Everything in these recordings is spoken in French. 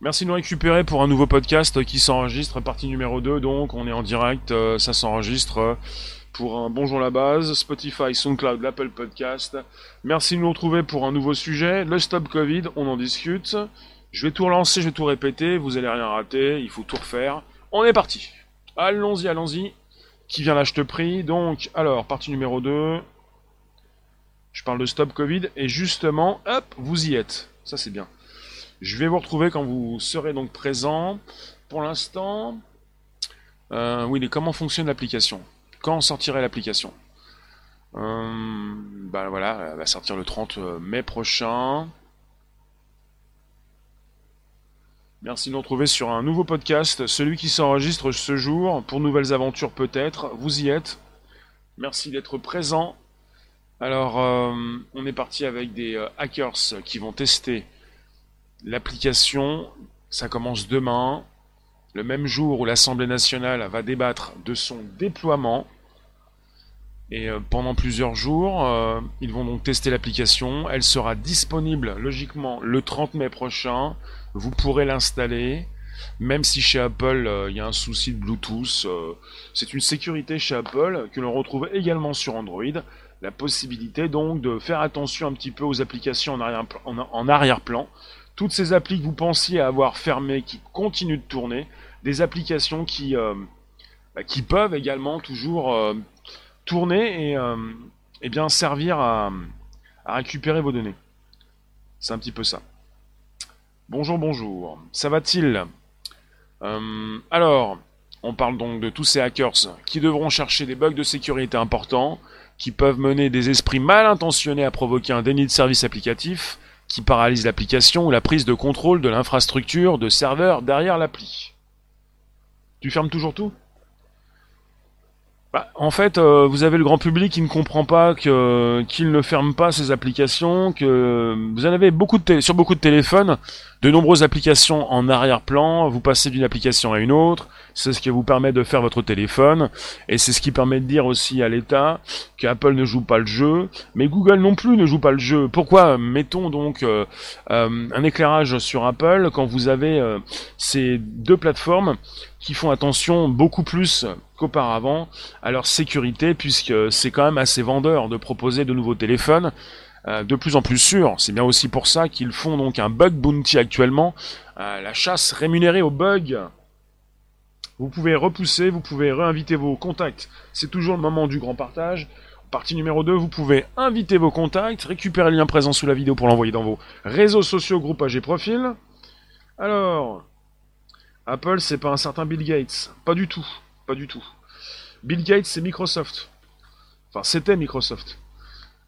Merci de nous récupérer pour un nouveau podcast qui s'enregistre, partie numéro 2, donc on est en direct, euh, ça s'enregistre pour un Bonjour la base, Spotify, SoundCloud, l'Apple Podcast. Merci de nous retrouver pour un nouveau sujet, le Stop Covid, on en discute. Je vais tout relancer, je vais tout répéter, vous allez rien rater, il faut tout refaire. On est parti Allons-y, allons-y. Qui vient là, je te prie. Donc, alors, partie numéro 2. Je parle de Stop Covid, et justement, hop, vous y êtes. Ça c'est bien. Je vais vous retrouver quand vous serez donc présent. Pour l'instant, euh, oui, mais comment fonctionne l'application? Quand sortirait l'application? Euh, Bah voilà, elle va sortir le 30 mai prochain. Merci de nous retrouver sur un nouveau podcast, celui qui s'enregistre ce jour, pour nouvelles aventures peut-être. Vous y êtes. Merci d'être présent. Alors, euh, on est parti avec des euh, hackers qui vont tester L'application, ça commence demain, le même jour où l'Assemblée nationale va débattre de son déploiement. Et euh, pendant plusieurs jours, euh, ils vont donc tester l'application. Elle sera disponible logiquement le 30 mai prochain. Vous pourrez l'installer. Même si chez Apple, euh, il y a un souci de Bluetooth, c'est une sécurité chez Apple que l'on retrouve également sur Android. La possibilité donc de faire attention un petit peu aux applications en arrière-plan toutes ces applis que vous pensiez avoir fermées, qui continuent de tourner, des applications qui, euh, bah, peuvent également toujours euh, tourner et, euh, bien servir à, récupérer vos données. C'est un petit peu ça. Bonjour, bonjour. Ça va-t-il? Alors, on parle donc de tous ces hackers qui devront chercher des bugs de sécurité importants, qui peuvent mener des esprits mal intentionnés à provoquer un déni de service applicatif, qui paralyse l'application ou la prise de contrôle de l'infrastructure de serveur derrière l'appli. Tu fermes toujours tout? Bah, en fait, euh, vous avez le grand public qui ne comprend pas que qu'il ne ferme pas ses applications, que vous en avez beaucoup de sur beaucoup de téléphones, de nombreuses applications en arrière-plan, vous passez d'une application à une autre, c'est ce qui vous permet de faire votre téléphone, et c'est ce qui permet de dire aussi à l'État qu'Apple ne joue pas le jeu, mais Google non plus ne joue pas le jeu. Pourquoi mettons donc euh, euh, un éclairage sur Apple quand vous avez euh, ces deux plateformes qui font attention beaucoup plus qu'auparavant à leur sécurité, puisque c'est quand même assez vendeur de proposer de nouveaux téléphones de plus en plus sûrs. C'est bien aussi pour ça qu'ils font donc un bug bounty actuellement, la chasse rémunérée aux bugs vous pouvez repousser, vous pouvez réinviter vos contacts. C'est toujours le moment du grand partage. Partie numéro 2, vous pouvez inviter vos contacts, récupérer le lien présent sous la vidéo pour l'envoyer dans vos réseaux sociaux, groupages et profils. Alors, Apple, c'est pas un certain Bill Gates. Pas du tout. Pas du tout. Bill Gates, c'est Microsoft. Enfin, c'était Microsoft.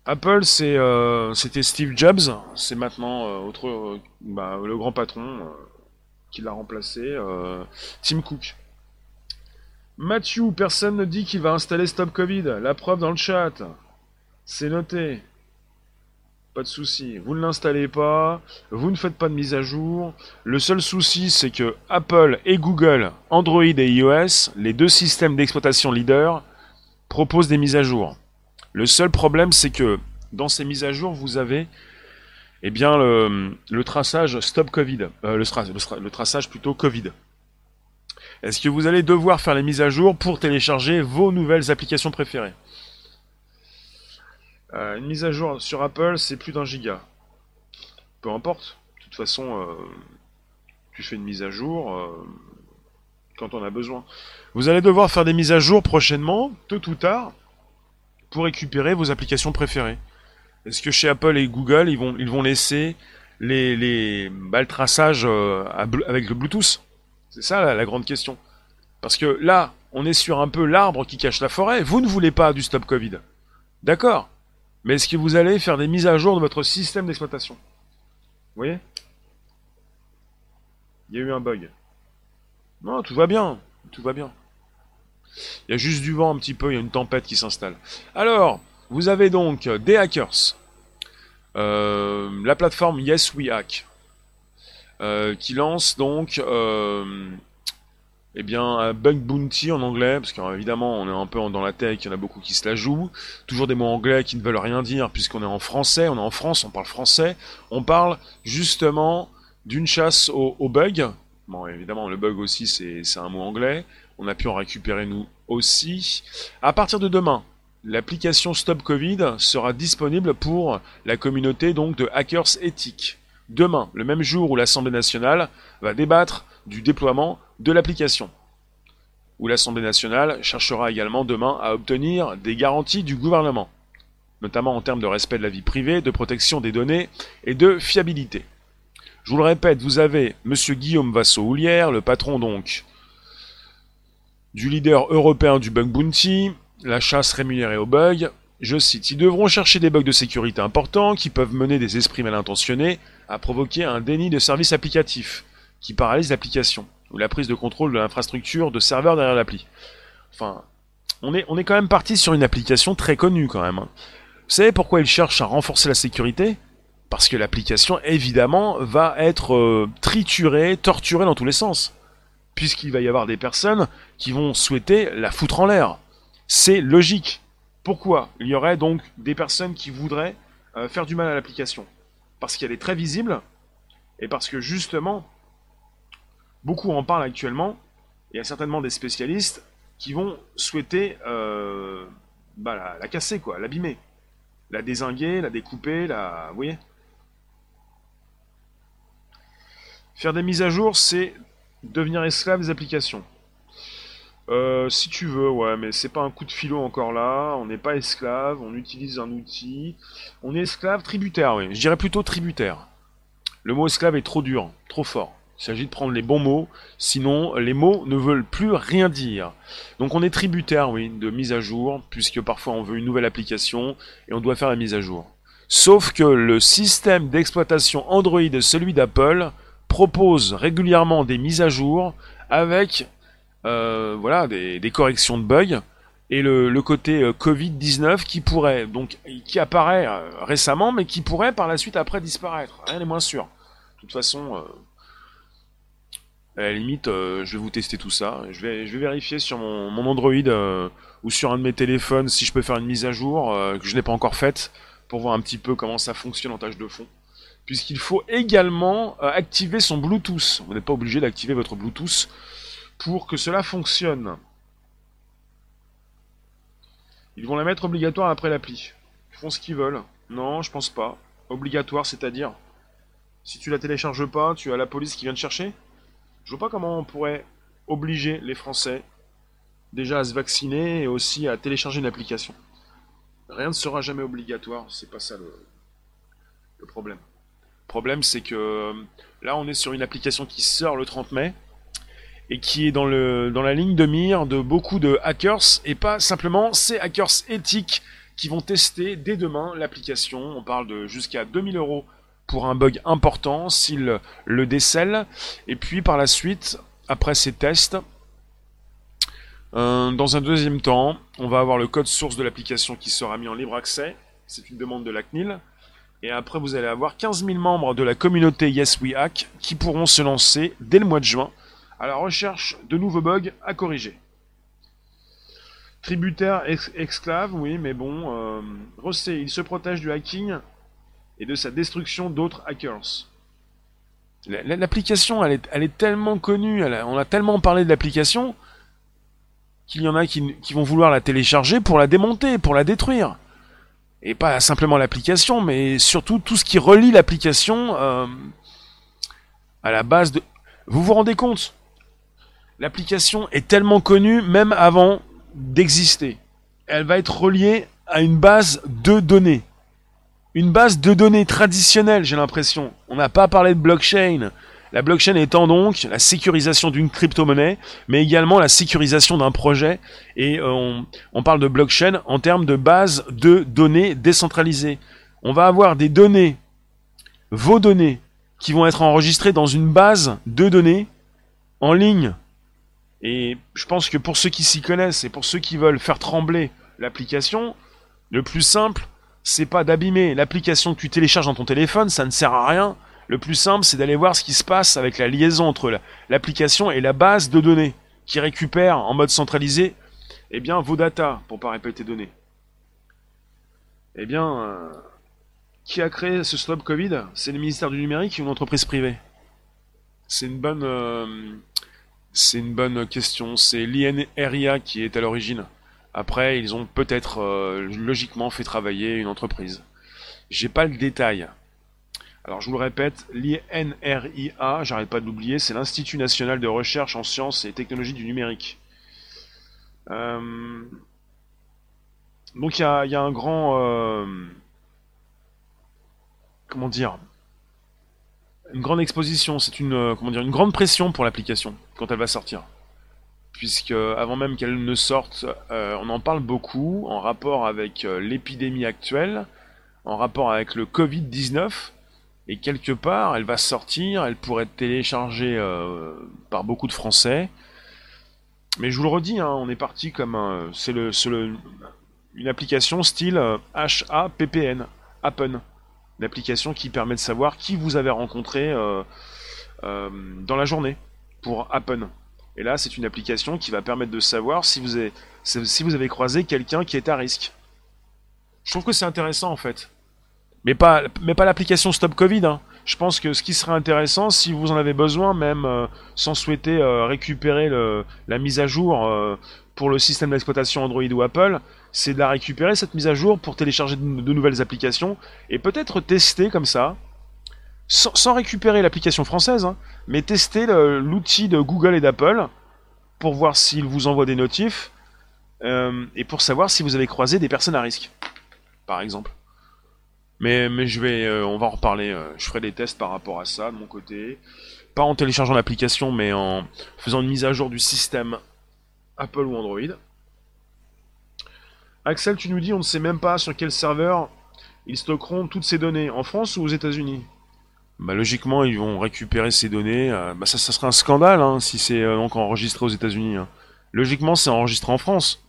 Apple, c'est, euh, c'était Steve Jobs. C'est maintenant euh, autre, euh, bah, le grand patron qui l'a remplacé, Tim Cook. Mathieu, personne ne dit qu'il va installer Stop Covid. La preuve dans le chat. C'est noté. Pas de souci. Vous ne l'installez pas. Vous ne faites pas de mise à jour. Le seul souci, c'est que Apple et Google, Android et iOS, les deux systèmes d'exploitation leaders, proposent des mises à jour. Le seul problème, c'est que dans ces mises à jour, vous avez eh bien, le, traçage Stop Covid. Euh, le, le traçage plutôt Covid. Est-ce que vous allez devoir faire les mises à jour pour télécharger vos nouvelles applications préférées? Euh, Une mise à jour sur Apple, c'est plus d'un giga. Peu importe. De toute façon, euh, tu fais une mise à jour euh, quand on a besoin. Vous allez devoir faire des mises à jour prochainement, tôt ou tard, pour récupérer vos applications préférées. Est-ce que chez Apple et Google, ils vont, ils vont laisser les, les bah, traçage avec le Bluetooth? C'est ça la, grande question. Parce que là, on est sur un peu l'arbre qui cache la forêt. Vous ne voulez pas du stop Covid. D'accord. Mais est-ce que vous allez faire des mises à jour de votre système d'exploitation? Vous voyez? Il y a eu un bug. Non, tout va bien. Tout va bien. Il y a juste du vent un petit peu, il y a une tempête qui s'installe. Alors, vous avez donc des hackers. Euh, la plateforme Yes We Hack. Euh, qui lance donc euh, eh bien, un bug bounty en anglais, parce qu'évidemment, on est un peu dans la tech, il y en a beaucoup qui se la jouent. Toujours des mots anglais qui ne veulent rien dire, puisqu'on est en français, on est en France, on parle français. On parle justement d'une chasse aux, bugs. Bon, évidemment, le bug aussi, c'est un mot anglais. On a pu en récupérer nous aussi. À partir de demain, l'application Stop Covid sera disponible pour la communauté donc de hackers éthiques. Demain, le même jour où l'Assemblée nationale va débattre du déploiement de l'application. Où l'Assemblée nationale cherchera également demain à obtenir des garanties du gouvernement, notamment en termes de respect de la vie privée, de protection des données et de fiabilité. Je vous le répète, vous avez M. Guillaume Vassot-Houlière, le patron donc du leader européen du bug bounty, la chasse rémunérée aux bugs. Je cite, ils devront chercher des bugs de sécurité importants qui peuvent mener des esprits mal intentionnés à provoquer un déni de service applicatif qui paralyse l'application ou la prise de contrôle de l'infrastructure de serveur derrière l'appli. Enfin, on est, on est quand même parti sur une application très connue quand même. Hein. Vous savez pourquoi ils cherchent à renforcer la sécurité? Parce que l'application, évidemment, va être euh, triturée, torturée dans tous les sens. Puisqu'il va y avoir des personnes qui vont souhaiter la foutre en l'air. C'est logique. Pourquoi? Il y aurait donc des personnes qui voudraient euh, faire du mal à l'application. Parce qu'elle est très visible, et parce que justement, beaucoup en parlent actuellement, il y a certainement des spécialistes qui vont souhaiter euh, bah, la, casser, quoi, l'abîmer. La désinguer, la découper, la... Vous voyez Faire des mises à jour, c'est devenir esclave des applications. Euh, si tu veux, ouais, mais c'est pas un coup de philo encore là. On n'est pas esclave, on utilise un outil. On est esclave tributaire, oui. Je dirais plutôt tributaire. Le mot esclave est trop dur, trop fort. Il s'agit de prendre les bons mots, sinon les mots ne veulent plus rien dire. Donc on est tributaire, oui, de mise à jour, puisque parfois on veut une nouvelle application et on doit faire la mise à jour. Sauf que le système d'exploitation Android, celui d'Apple, propose régulièrement des mises à jour avec euh, voilà, des, corrections de bugs et le, côté euh, Covid-19 qui pourrait, donc, qui apparaît euh, récemment, mais qui pourrait par la suite après disparaître. Rien n'est moins sûr. De toute façon, à la limite, je vais vous tester tout ça. Je vais, vérifier sur mon, Android ou sur un de mes téléphones si je peux faire une mise à jour que je n'ai pas encore faite pour voir un petit peu comment ça fonctionne en tâche de fond. Puisqu'il faut également activer son Bluetooth. Vous n'êtes pas obligé d'activer votre Bluetooth pour que cela fonctionne. Ils vont la mettre obligatoire après l'appli. Ils font ce qu'ils veulent. Non, je pense pas. Obligatoire, c'est-à-dire si tu la télécharges pas, tu as la police qui vient te chercher? Je vois pas comment on pourrait obliger les Français déjà à se vacciner et aussi à télécharger une application. Rien ne sera jamais obligatoire, c'est pas ça le, problème. Le problème, c'est que là, on est sur une application qui sort le 30 mai et qui est dans, dans la ligne de mire de beaucoup de hackers, et pas simplement ces hackers éthiques qui vont tester dès demain l'application. On parle de jusqu'à 2000 euros pour un bug important s'ils le décèlent. Et puis par la suite, après ces tests, euh, dans un deuxième temps, on va avoir le code source de l'application qui sera mis en libre accès. C'est une demande de la CNIL. Et après, vous allez avoir 15 000 membres de la communauté Yes We Hack qui pourront se lancer dès le mois de juin à la recherche de nouveaux bugs à corriger. Tributaire esclave, oui, mais bon, euh, il se protège du hacking et de sa destruction d'autres hackers. L'application, elle est, tellement connue, on a tellement parlé de l'application qu'il y en a qui, vont vouloir la télécharger pour la démonter, pour la détruire. Et pas simplement l'application, mais surtout tout ce qui relie l'application euh, à la base de... Vous vous rendez compte? L'application est tellement connue même avant d'exister. Elle va être reliée à une base de données. Une base de données traditionnelle, j'ai l'impression. On n'a pas parlé de blockchain. La blockchain étant donc la sécurisation d'une crypto-monnaie, mais également la sécurisation d'un projet. Et euh, on, on, parle de blockchain en termes de base de données décentralisées. On va avoir des données, vos données, qui vont être enregistrées dans une base de données en ligne et je pense que pour ceux qui s'y connaissent et pour ceux qui veulent faire trembler l'application, le plus simple, c'est pas d'abîmer l'application que tu télécharges dans ton téléphone, ça ne sert à rien. Le plus simple, c'est d'aller voir ce qui se passe avec la liaison entre l'application et la base de données qui récupère en mode centralisé eh bien, vos datas, pour pas répéter données. Eh bien, euh, qui a créé ce stop Covid? C'est le ministère du numérique ou une entreprise privée? C'est une euh, c'est une bonne question. C'est l'INRIA qui est à l'origine. Après, ils ont peut-être euh, logiquement fait travailler une entreprise. J'ai pas le détail. Alors je vous le répète, l'INRIA, j'arrête pas de l'oublier, c'est l'Institut national de recherche en sciences et technologies du numérique. Euh, donc il y a, un grand... Euh, comment dire Une grande exposition, c'est une, une grande pression pour l'application quand elle va sortir. Puisque avant même qu'elle ne sorte, on en parle beaucoup en rapport avec l'épidémie actuelle, en rapport avec le Covid-19, et quelque part, elle va sortir, elle pourrait être téléchargée euh, par beaucoup de Français. Mais je vous le redis, hein, on est parti comme un, c'est le, une application style HAPPN, euh, Happen, une application qui permet de savoir qui vous avez rencontré euh, dans la journée pour Happen. Et là, c'est une application qui va permettre de savoir si vous avez, si vous avez croisé quelqu'un qui est à risque. Je trouve que c'est intéressant en fait. Mais pas, l'application Stop Covid. Hein. Je pense que ce qui serait intéressant, si vous en avez besoin, même euh, sans souhaiter euh, récupérer la mise à jour euh, pour le système d'exploitation Android ou Apple, c'est de la récupérer cette mise à jour pour télécharger de, nouvelles applications et peut-être tester comme ça, sans, récupérer l'application française, hein, mais tester l'outil de Google et d'Apple pour voir s'il vous envoie des notifs et pour savoir si vous avez croisé des personnes à risque, par exemple. Mais, mais je vais, euh, on va en reparler. Euh, je ferai des tests par rapport à ça de mon côté. Pas en téléchargeant l'application, mais en faisant une mise à jour du système Apple ou Android. Axel, tu nous dis, on ne sait même pas sur quel serveur ils stockeront toutes ces données, en France ou aux États-Unis? Bah, logiquement, ils vont récupérer ces données. Euh, bah, ça, ça serait un scandale hein, si c'est donc enregistré aux États-Unis. Hein. Logiquement, c'est enregistré en France.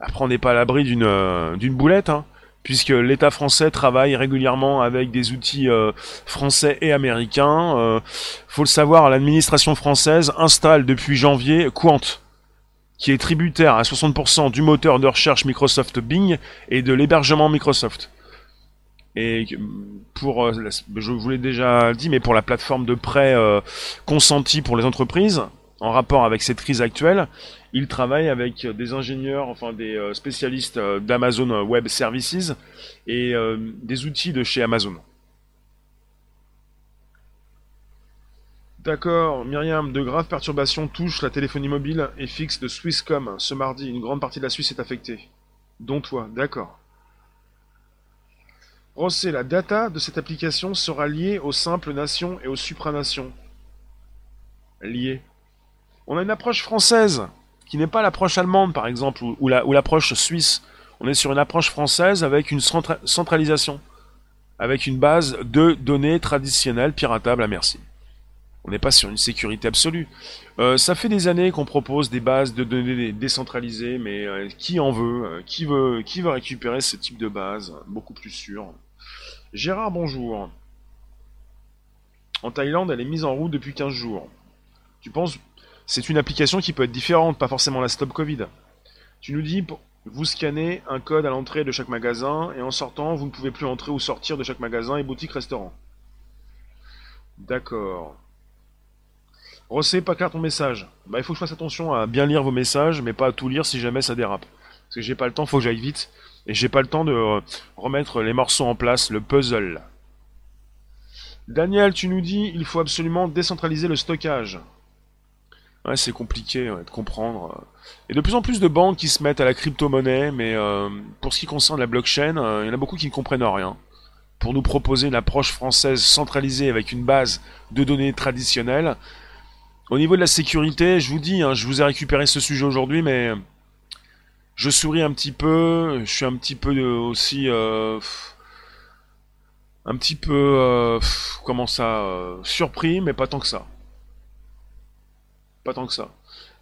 Après, on n'est pas à l'abri d'une d'une boulette. Hein puisque l'État français travaille régulièrement avec des outils euh, français et américains. Euh, faut le savoir, l'administration française installe depuis janvier Quant, qui est tributaire à 60% du moteur de recherche Microsoft Bing et de l'hébergement Microsoft. Et pour, euh, je vous l'ai déjà dit, mais pour la plateforme de prêt consenti pour les entreprises, en rapport avec cette crise actuelle, il travaille avec des ingénieurs, enfin des euh, spécialistes euh, d'Amazon Web Services et euh, des outils de chez Amazon. D'accord, Myriam, de graves perturbations touchent la téléphonie mobile et fixe de Swisscom. Ce mardi, une grande partie de la Suisse est affectée. Dont toi, d'accord. La data de cette application sera liée aux simples nations et aux supranations. Liée. On a une approche française, qui n'est pas l'approche allemande, par exemple, ou, l'approche suisse. On est sur une approche française avec une centralisation, avec une base de données traditionnelles piratables à merci. On n'est pas sur une sécurité absolue. Euh, ça fait des années qu'on propose des bases de données décentralisées, mais euh, qui en veut euh, Qui veut qui veut récupérer ce type de base beaucoup plus sûr Gérard, bonjour. En Thaïlande, elle est mise en route depuis 15 jours. Tu penses c'est une application qui peut être différente, pas forcément la Stop Covid. Tu nous dis, vous scannez un code à l'entrée de chaque magasin, et en sortant, vous ne pouvez plus entrer ou sortir de chaque magasin et boutique restaurant. D'accord. Rossé, pas clair ton message. Bah, il faut que je fasse attention à bien lire vos messages, mais pas à tout lire si jamais ça dérape. Parce que j'ai pas le temps, faut que j'aille vite. Et j'ai pas le temps de remettre les morceaux en place, le puzzle. Daniel, tu nous dis, il faut absolument décentraliser le stockage. Ouais, c'est compliqué de comprendre. Et de plus en plus de banques qui se mettent à la crypto-monnaie, mais euh, pour ce qui concerne la blockchain, euh, il y en a beaucoup qui ne comprennent rien. Pour nous proposer une approche française centralisée avec une base de données traditionnelles. Au niveau de la sécurité, je vous dis, hein, je vous ai récupéré ce sujet aujourd'hui, mais je souris un petit peu, je suis un petit peu aussi... Euh, un petit peu... comment ça Surpris, mais pas tant que ça pas tant que ça.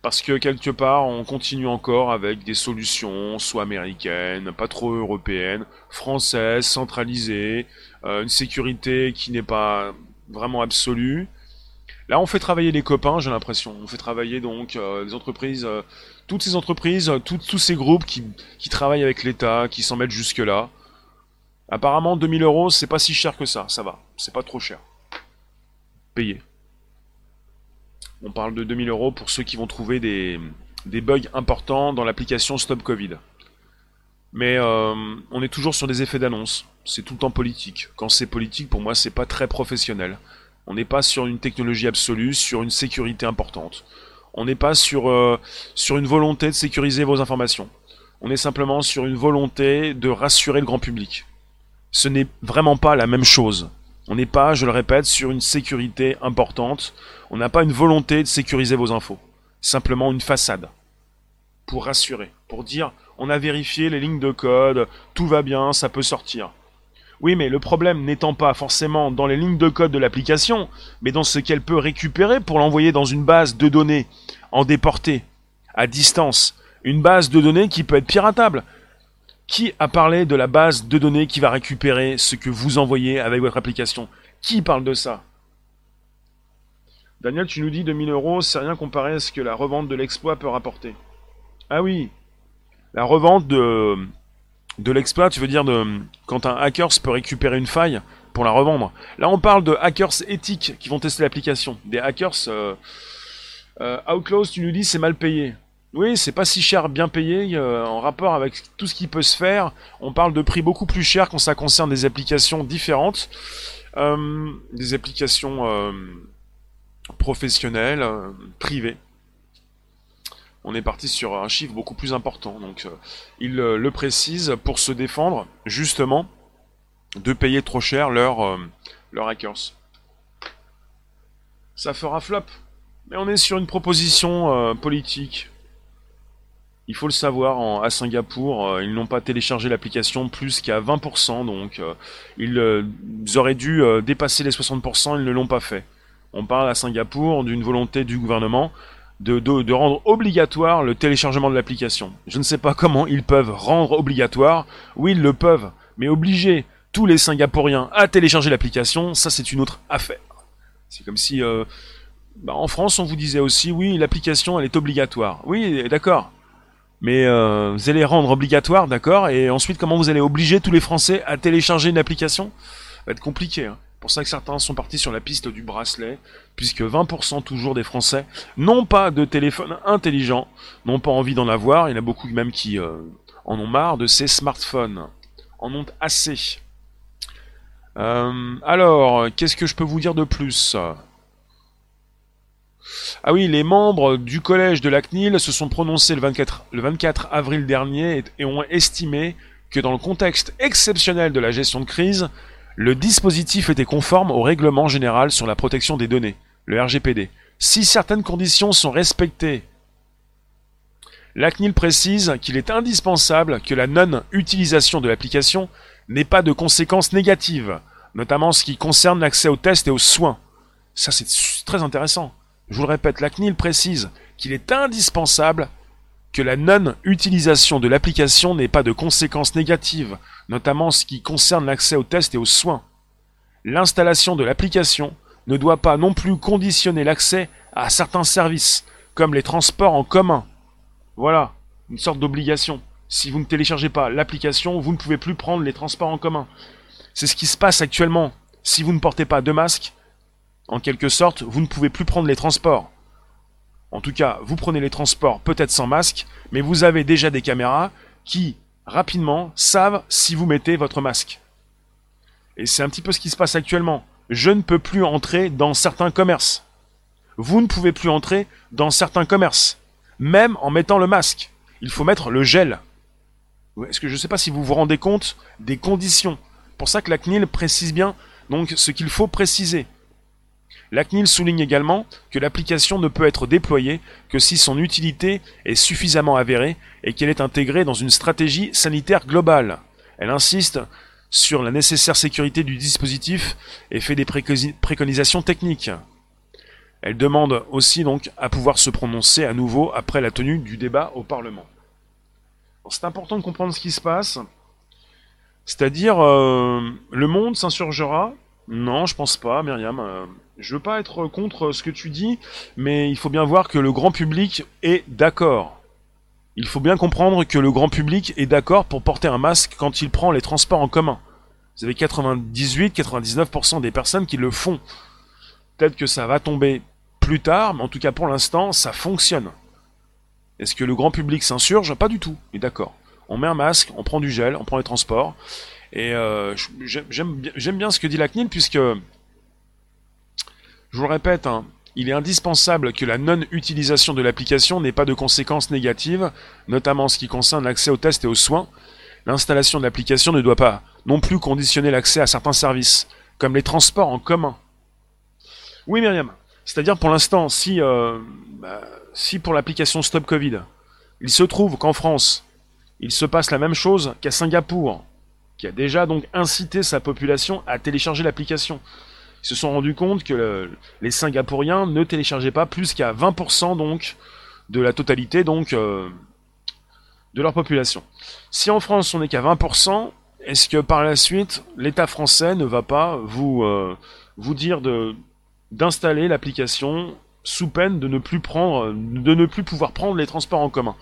Parce que quelque part, on continue encore avec des solutions, soit américaines, pas trop européennes, françaises, centralisées, euh, une sécurité qui n'est pas vraiment absolue. Là, on fait travailler les copains, j'ai l'impression. On fait travailler donc euh, les entreprises, euh, toutes ces entreprises, tous ces groupes qui, travaillent avec l'État, qui s'en mettent jusque-là. Apparemment, 2000 euros, c'est pas si cher que ça, ça va. C'est pas trop cher. Payé. On parle de 2000 euros pour ceux qui vont trouver des, des bugs importants dans l'application Stop Covid. Mais euh, on est toujours sur des effets d'annonce. C'est tout le temps politique. Quand c'est politique, pour moi, c'est pas très professionnel. On n'est pas sur une technologie absolue, sur une sécurité importante. On n'est pas sur, euh, sur une volonté de sécuriser vos informations. On est simplement sur une volonté de rassurer le grand public. Ce n'est vraiment pas la même chose. On n'est pas, je le répète, sur une sécurité importante. On n'a pas une volonté de sécuriser vos infos. Simplement une façade. Pour rassurer. Pour dire, on a vérifié les lignes de code, tout va bien, ça peut sortir. Oui, mais le problème n'étant pas forcément dans les lignes de code de l'application, mais dans ce qu'elle peut récupérer pour l'envoyer dans une base de données en déporté, à distance. Une base de données qui peut être piratable. Qui a parlé de la base de données qui va récupérer ce que vous envoyez avec votre application? Qui parle de ça? Daniel, tu nous dis 2000 euros, c'est rien comparé à ce que la revente de l'exploit peut rapporter. Ah oui, la revente de, de l'exploit, tu veux dire de, quand un hacker peut récupérer une faille pour la revendre. Là, on parle de hackers éthiques qui vont tester l'application. Des hackers euh, euh, Outlaws, tu nous dis, c'est mal payé. Oui, c'est pas si cher, bien payé, euh, en rapport avec tout ce qui peut se faire. On parle de prix beaucoup plus cher quand ça concerne des applications différentes, euh, des applications professionnelles, privées. On est parti sur un chiffre beaucoup plus important. Donc, il le précise pour se défendre, justement, de payer trop cher leurs leur hackers. Ça fera flop. Mais on est sur une proposition politique il faut le savoir, à Singapour, euh, ils n'ont pas téléchargé l'application plus qu'à 20%, donc euh, euh, ils, auraient dû dépasser les 60%, ils ne l'ont pas fait. On parle à Singapour d'une volonté du gouvernement de, rendre obligatoire le téléchargement de l'application. Je ne sais pas comment ils peuvent rendre obligatoire, oui ils le peuvent, mais obliger tous les Singapouriens à télécharger l'application, ça c'est une autre affaire. C'est comme si... Bah, en France, on vous disait aussi, oui, l'application, elle est obligatoire. Oui, d'accord. Mais euh, vous allez rendre obligatoire, d'accord Et ensuite, comment vous allez obliger tous les Français à télécharger une application? Ça va être compliqué. Hein. Pour ça que certains sont partis sur la piste du bracelet, puisque 20% toujours des Français n'ont pas de téléphone intelligent, n'ont pas envie d'en avoir. Il y en a beaucoup même qui euh, en ont marre de ces smartphones, en ont assez. Euh, alors, qu'est-ce que je peux vous dire de plus? Ah oui, les membres du collège de la CNIL se sont prononcés le 24, avril dernier et ont estimé que dans le contexte exceptionnel de la gestion de crise, le dispositif était conforme au règlement général sur la protection des données, le RGPD. Si certaines conditions sont respectées, la CNIL précise qu'il est indispensable que la non-utilisation de l'application n'ait pas de conséquences négatives, notamment ce qui concerne l'accès aux tests et aux soins. Ça, c'est très intéressant. Je vous le répète, la CNIL précise qu'il est indispensable la non-utilisation de l'application n'ait pas de conséquences négatives, notamment ce qui concerne l'accès aux tests et aux soins. L'installation de l'application ne doit pas non plus conditionner l'accès à certains services, comme les transports en commun. Voilà, une sorte d'obligation. Si vous ne téléchargez pas l'application, vous ne pouvez plus prendre les transports en commun. C'est ce qui se passe actuellement. Si vous ne portez pas de masque, en quelque sorte, vous ne pouvez plus prendre les transports. En tout cas, vous prenez les transports peut-être sans masque, mais vous avez déjà des caméras qui, rapidement, savent si vous mettez votre masque. Et c'est un petit peu ce qui se passe actuellement. Je ne peux plus entrer dans certains commerces. Vous ne pouvez plus entrer dans certains commerces. Même en mettant le masque. Il faut mettre le gel. Est-ce que je ne sais pas si vous vous rendez compte des conditions? Pour ça que la CNIL précise bien donc ce qu'il faut préciser. La CNIL souligne également que l'application ne peut être déployée que si son utilité est suffisamment avérée et qu'elle est intégrée dans une stratégie sanitaire globale. Elle insiste sur la nécessaire sécurité du dispositif et fait des préconisations techniques. Elle demande aussi donc à pouvoir se prononcer à nouveau après la tenue du débat au Parlement. C'est important de comprendre ce qui se passe. C'est-à-dire, euh, le monde s'insurgera? Non, je pense pas, Myriam. Euh, je veux pas être contre ce que tu dis, mais il faut bien voir que le grand public est d'accord. Il faut bien comprendre que le grand public est d'accord pour porter un masque quand il prend les transports en commun. Vous avez 98-99% des personnes qui le font. Peut-être que ça va tomber plus tard, mais en tout cas pour l'instant, ça fonctionne. Est-ce que le grand public s'insurge? Pas du tout. Et d'accord. On met un masque, on prend du gel, on prend les transports. Et euh, j'aime bien ce que dit la CNIL, puisque, je vous répète, hein, il est indispensable que la non-utilisation de l'application n'ait pas de conséquences négatives, notamment en ce qui concerne l'accès aux tests et aux soins. L'installation de l'application ne doit pas non plus conditionner l'accès à certains services, comme les transports en commun. Oui, Myriam. C'est-à-dire pour l'instant, si, euh, bah, si pour l'application Stop Covid, il se trouve qu'en France, il se passe la même chose qu'à Singapour, qui a déjà donc incité sa population à télécharger l'application. Ils se sont rendus compte que les Singapouriens ne téléchargeaient pas plus qu'à 20% donc de la totalité donc euh, de leur population. Si en France on n'est qu'à 20%, est-ce que par la suite l'État français ne va pas vous euh, vous dire de d'installer l'application sous peine de ne plus prendre de ne plus pouvoir prendre les transports en commun?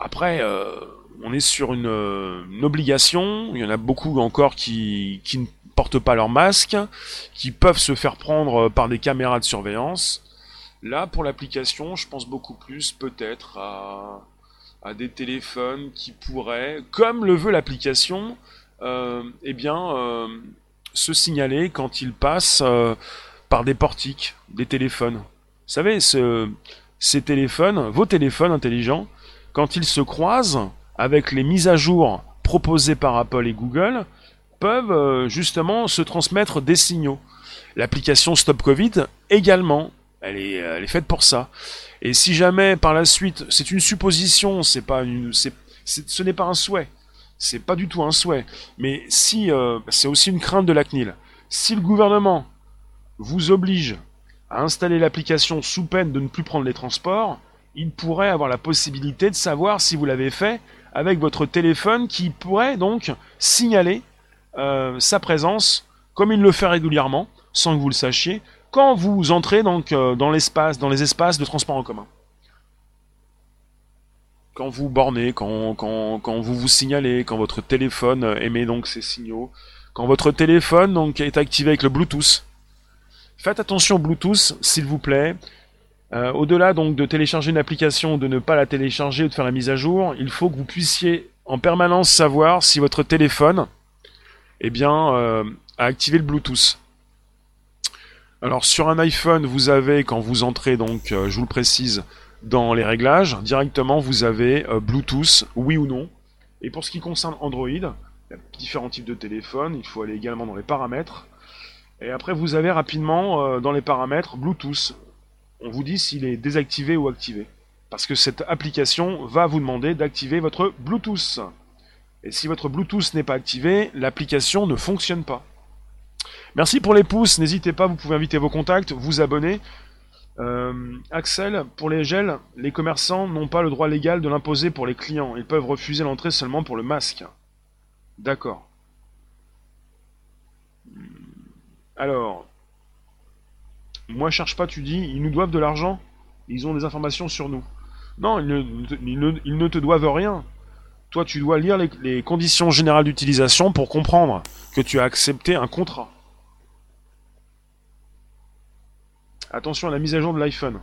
Après, euh, on est sur une, obligation. Il y en a beaucoup encore qui, qui portent pas leur masque, qui peuvent se faire prendre par des caméras de surveillance. Là, pour l'application, je pense beaucoup plus peut-être à, des téléphones qui pourraient, comme le veut l'application, euh, eh bien, euh, se signaler quand ils passent euh, par des portiques, des téléphones. Vous savez, ce, ces téléphones, vos téléphones intelligents, quand ils se croisent avec les mises à jour proposées par Apple et Google, peuvent euh, justement se transmettre des signaux. L'application Stop Covid également, elle est, elle est faite pour ça. Et si jamais par la suite, c'est une supposition, c'est pas ce n'est pas un souhait, c'est pas du tout un souhait. Mais si, euh, c'est aussi une crainte de la CNIL. Si le gouvernement vous oblige à installer l'application sous peine de ne plus prendre les transports, il pourrait avoir la possibilité de savoir si vous l'avez fait avec votre téléphone qui pourrait donc signaler euh, sa présence comme il le fait régulièrement, sans que vous le sachiez, quand vous entrez donc euh, dans l'espace, dans les espaces de transport en commun. Quand vous bornez, quand, quand, quand vous vous signalez, quand votre téléphone émet donc ces signaux, quand votre téléphone donc est activé avec le Bluetooth. Faites attention au Bluetooth, s'il vous plaît. Euh, au-delà donc de télécharger une application de ne pas la télécharger ou de faire la mise à jour, il faut que vous puissiez en permanence savoir si votre téléphone eh bien, euh, a activé le Bluetooth. Alors sur un iPhone, vous avez, quand vous entrez, donc euh, je vous le précise, dans les réglages, directement vous avez Bluetooth, oui ou non. Et pour ce qui concerne Android, il y a différents types de téléphones, il faut aller également dans les paramètres. Et après vous avez rapidement dans les paramètres Bluetooth on vous dit s'il est désactivé ou activé. Parce que cette application va vous demander d'activer votre Bluetooth. Et si votre Bluetooth n'est pas activé, l'application ne fonctionne pas. Merci pour les pouces, n'hésitez pas, vous pouvez inviter vos contacts, vous abonner. Euh, Axel, pour les gels, les commerçants n'ont pas le droit légal de l'imposer pour les clients. Ils peuvent refuser l'entrée seulement pour le masque. D'accord. Alors, moi, cherche pas, tu dis, ils nous doivent de l'argent, ils ont des informations sur nous. Non, ils ne, te doivent rien. Toi, tu dois lire les, conditions générales d'utilisation pour comprendre que tu as accepté un contrat. Attention à la mise à jour de l'iPhone.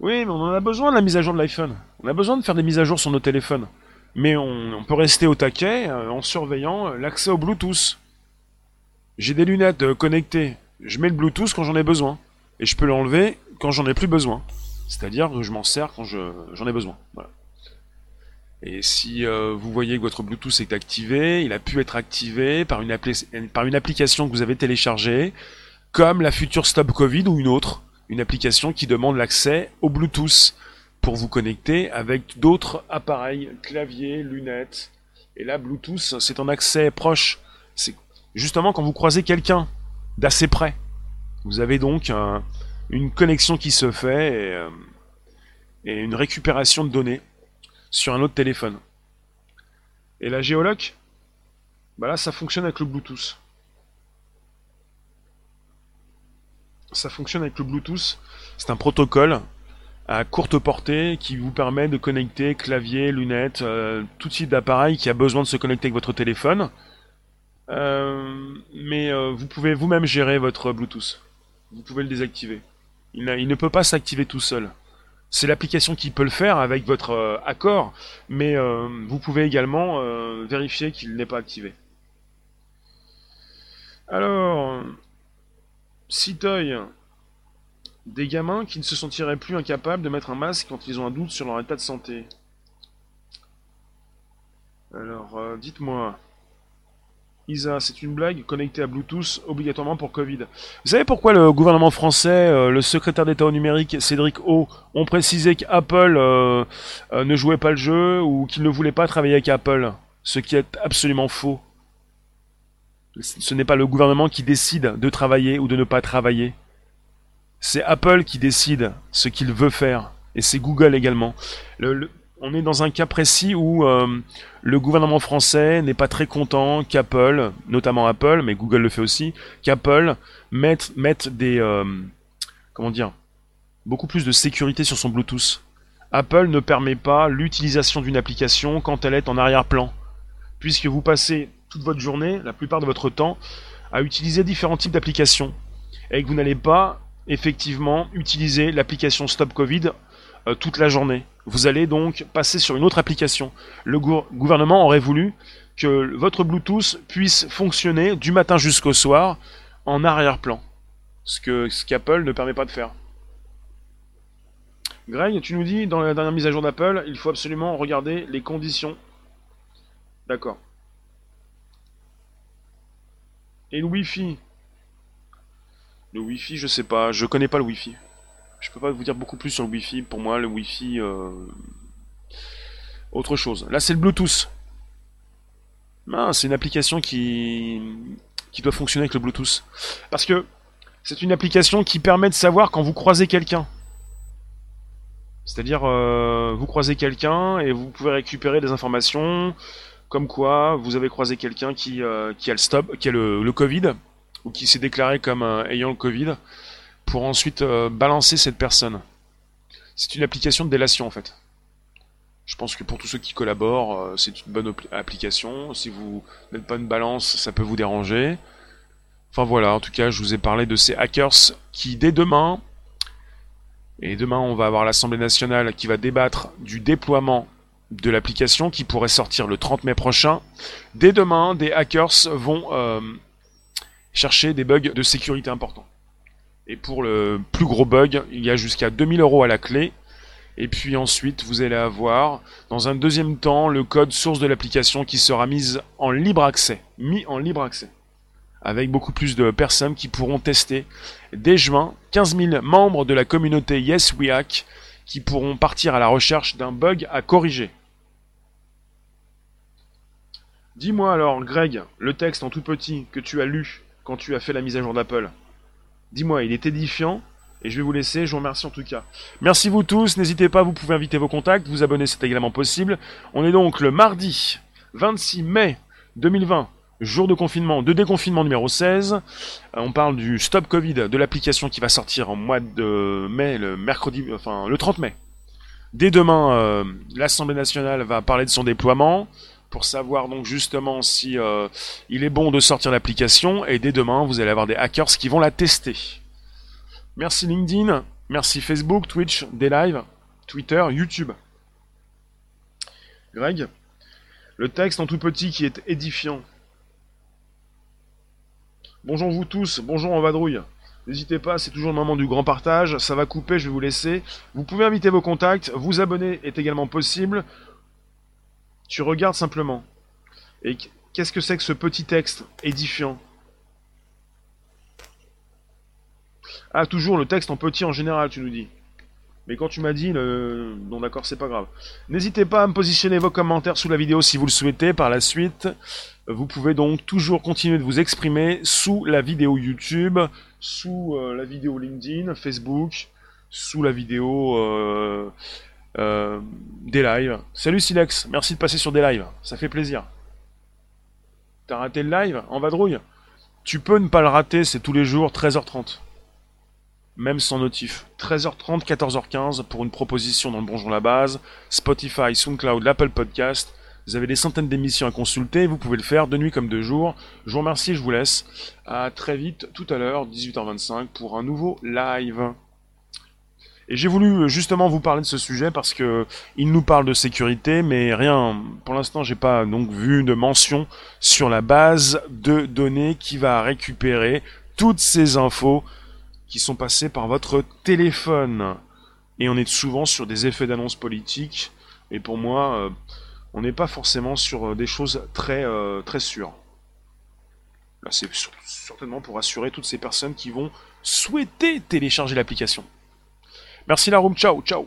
Oui, mais on en a besoin de la mise à jour de l'iPhone. On a besoin de faire des mises à jour sur nos téléphones. Mais on, peut rester au taquet euh, en surveillant euh, l'accès au Bluetooth. J'ai des lunettes euh, connectées. Je mets le Bluetooth quand j'en ai besoin et je peux l'enlever quand j'en ai plus besoin. C'est-à-dire que je m'en sers quand j'en ai besoin. Et si euh, vous voyez que votre Bluetooth est activé, il a pu être activé par une, application que vous avez téléchargée, comme la future Stop Covid ou une autre, une application qui demande l'accès au Bluetooth pour vous connecter avec d'autres appareils, clavier, lunettes. Et là, Bluetooth, c'est un accès proche. C'est justement quand vous croisez quelqu'un d'assez près. Vous avez donc une connexion qui se fait euh, et, une récupération de données sur un autre téléphone. Et la géoloc, bah là ça fonctionne avec le Bluetooth. Ça fonctionne avec le Bluetooth. C'est un protocole à courte portée qui vous permet de connecter clavier, lunettes, euh, tout type d'appareil qui a besoin de se connecter avec votre téléphone. Euh, mais vous pouvez vous-même gérer votre Bluetooth vous pouvez le désactiver. Il, ne peut pas s'activer tout seul. C'est l'application qui peut le faire avec votre euh, accord, mais euh, vous pouvez également vérifier qu'il n'est pas activé. Alors, Citoy, des gamins qui ne se sentiraient plus incapables de mettre un masque quand ils ont un doute sur leur état de santé. Alors, dites-moi. Isa, c'est une blague connectée à Bluetooth obligatoirement pour Covid. Vous savez pourquoi le gouvernement français, euh, le secrétaire d'État au numérique, Cédric O, ont précisé qu'Apple euh, euh, ne jouait pas le jeu ou qu'il ne voulait pas travailler avec Apple? Ce qui est absolument faux. Ce n'est pas le gouvernement qui décide de travailler ou de ne pas travailler. C'est Apple qui décide ce qu'il veut faire. Et c'est Google également. le, on est dans un cas précis où euh, le gouvernement français n'est pas très content qu'Apple, notamment Apple, mais Google le fait aussi, qu'Apple mette, des... Euh, comment dire Beaucoup plus de sécurité sur son Bluetooth. Apple ne permet pas l'utilisation d'une application quand elle est en arrière-plan. Puisque vous passez toute votre journée, la plupart de votre temps, à utiliser différents types d'applications. Et que vous n'allez pas effectivement utiliser l'application Stop Covid euh, toute la journée. Vous allez donc passer sur une autre application. Le gouvernement aurait voulu que votre Bluetooth puisse fonctionner du matin jusqu'au soir en arrière-plan. Ce que ce qu'Apple ne permet pas de faire. Greg, tu nous dis dans la dernière mise à jour d'Apple, il faut absolument regarder les conditions. D'accord. Et le Wi-Fi? Le Wi-Fi, je sais pas, je connais pas le Wi-Fi. Peux pas vous dire beaucoup plus sur le Wi-Fi. Pour moi, le Wi-Fi, euh, autre chose. Là, c'est le Bluetooth. c'est une application qui qui doit fonctionner avec le Bluetooth. Parce que c'est une application qui permet de savoir quand vous croisez quelqu'un. C'est-à-dire, euh, vous croisez quelqu'un et vous pouvez récupérer des informations comme quoi vous avez croisé quelqu'un qui, euh, qui a le stop, qui a le Covid ou qui s'est déclaré comme ayant le Covid pour ensuite euh, balancer cette personne. C'est une application de délation en fait. Je pense que pour tous ceux qui collaborent, euh, c'est une bonne application. Si vous n'êtes pas une balance, ça peut vous déranger. Enfin voilà, en tout cas, je vous ai parlé de ces hackers qui, dès demain, et demain on va avoir l'Assemblée nationale qui va débattre du déploiement de l'application qui pourrait sortir le 30 mai prochain. Dès demain, des hackers vont euh, chercher des bugs de sécurité importants. Et pour le plus gros bug, il y a jusqu'à 2000 euros à la clé. Et puis ensuite, vous allez avoir, dans un deuxième temps, le code source de l'application qui sera mis en libre accès. Mis en libre accès. Avec beaucoup plus de personnes qui pourront tester. Dès juin, 15 000 membres de la communauté Yes We Hack qui pourront partir à la recherche d'un bug à corriger. Dis-moi alors, Greg, le texte en tout petit que tu as lu quand tu as fait la mise à jour d'Apple, Dis-moi, il est édifiant. Et je vais vous laisser, je vous remercie en tout cas. Merci vous tous, n'hésitez pas, vous pouvez inviter vos contacts, vous abonner, c'est également possible. On est donc le mardi 26 mai 2020, jour de confinement, de déconfinement numéro 16. Euh, on parle du Stop Covid, de l'application qui va sortir en mois de mai, le mercredi, enfin le 30 mai. Dès demain, euh, l'Assemblée nationale va parler de son déploiement pour savoir donc justement si euh, il est bon de sortir l'application et dès demain vous allez avoir des hackers qui vont la tester. Merci LinkedIn, merci Facebook, Twitch, des lives, Twitter, YouTube. Greg, le texte en tout petit qui est édifiant. Bonjour vous tous, bonjour en vadrouille. N'hésitez pas, c'est toujours le moment du grand partage. Ça va couper, je vais vous laisser. Vous pouvez inviter vos contacts, vous abonner est également possible. Tu regardes simplement. Et qu'est-ce que c'est que ce petit texte édifiant? Ah, toujours le texte en petit en général, tu nous dis. Mais quand tu m'as dit, le... non d'accord, c'est pas grave. N'hésitez pas à me positionner vos commentaires sous la vidéo si vous le souhaitez. Par la suite, vous pouvez donc toujours continuer de vous exprimer sous la vidéo YouTube, sous euh, la vidéo LinkedIn, Facebook, sous la vidéo euh, euh, des lives. Salut Silex, merci de passer sur des lives, ça fait plaisir. T'as raté le live en vadrouille? Tu peux ne pas le rater, c'est tous les jours 13h30. Même sans notif. 13h30, 14h15 pour une proposition dans le Bonjour la base, Spotify, SoundCloud, l'Apple Podcast. Vous avez des centaines d'émissions à consulter, vous pouvez le faire de nuit comme de jour. Je vous remercie, je vous laisse. À très vite, tout à l'heure, 18h25, pour un nouveau live. Et j'ai voulu euh, justement vous parler de ce sujet parce que il nous parle de sécurité, mais rien, pour l'instant, j'ai pas donc vu de mention sur la base de données qui va récupérer toutes ces infos qui sont passées par votre téléphone. Et on est souvent sur des effets d'annonce politique. Et pour moi, euh, on n'est pas forcément sur euh, des choses très très sûres. Là, c'est certainement pour assurer toutes ces personnes qui vont souhaiter télécharger l'application. Merci la room, ciao, ciao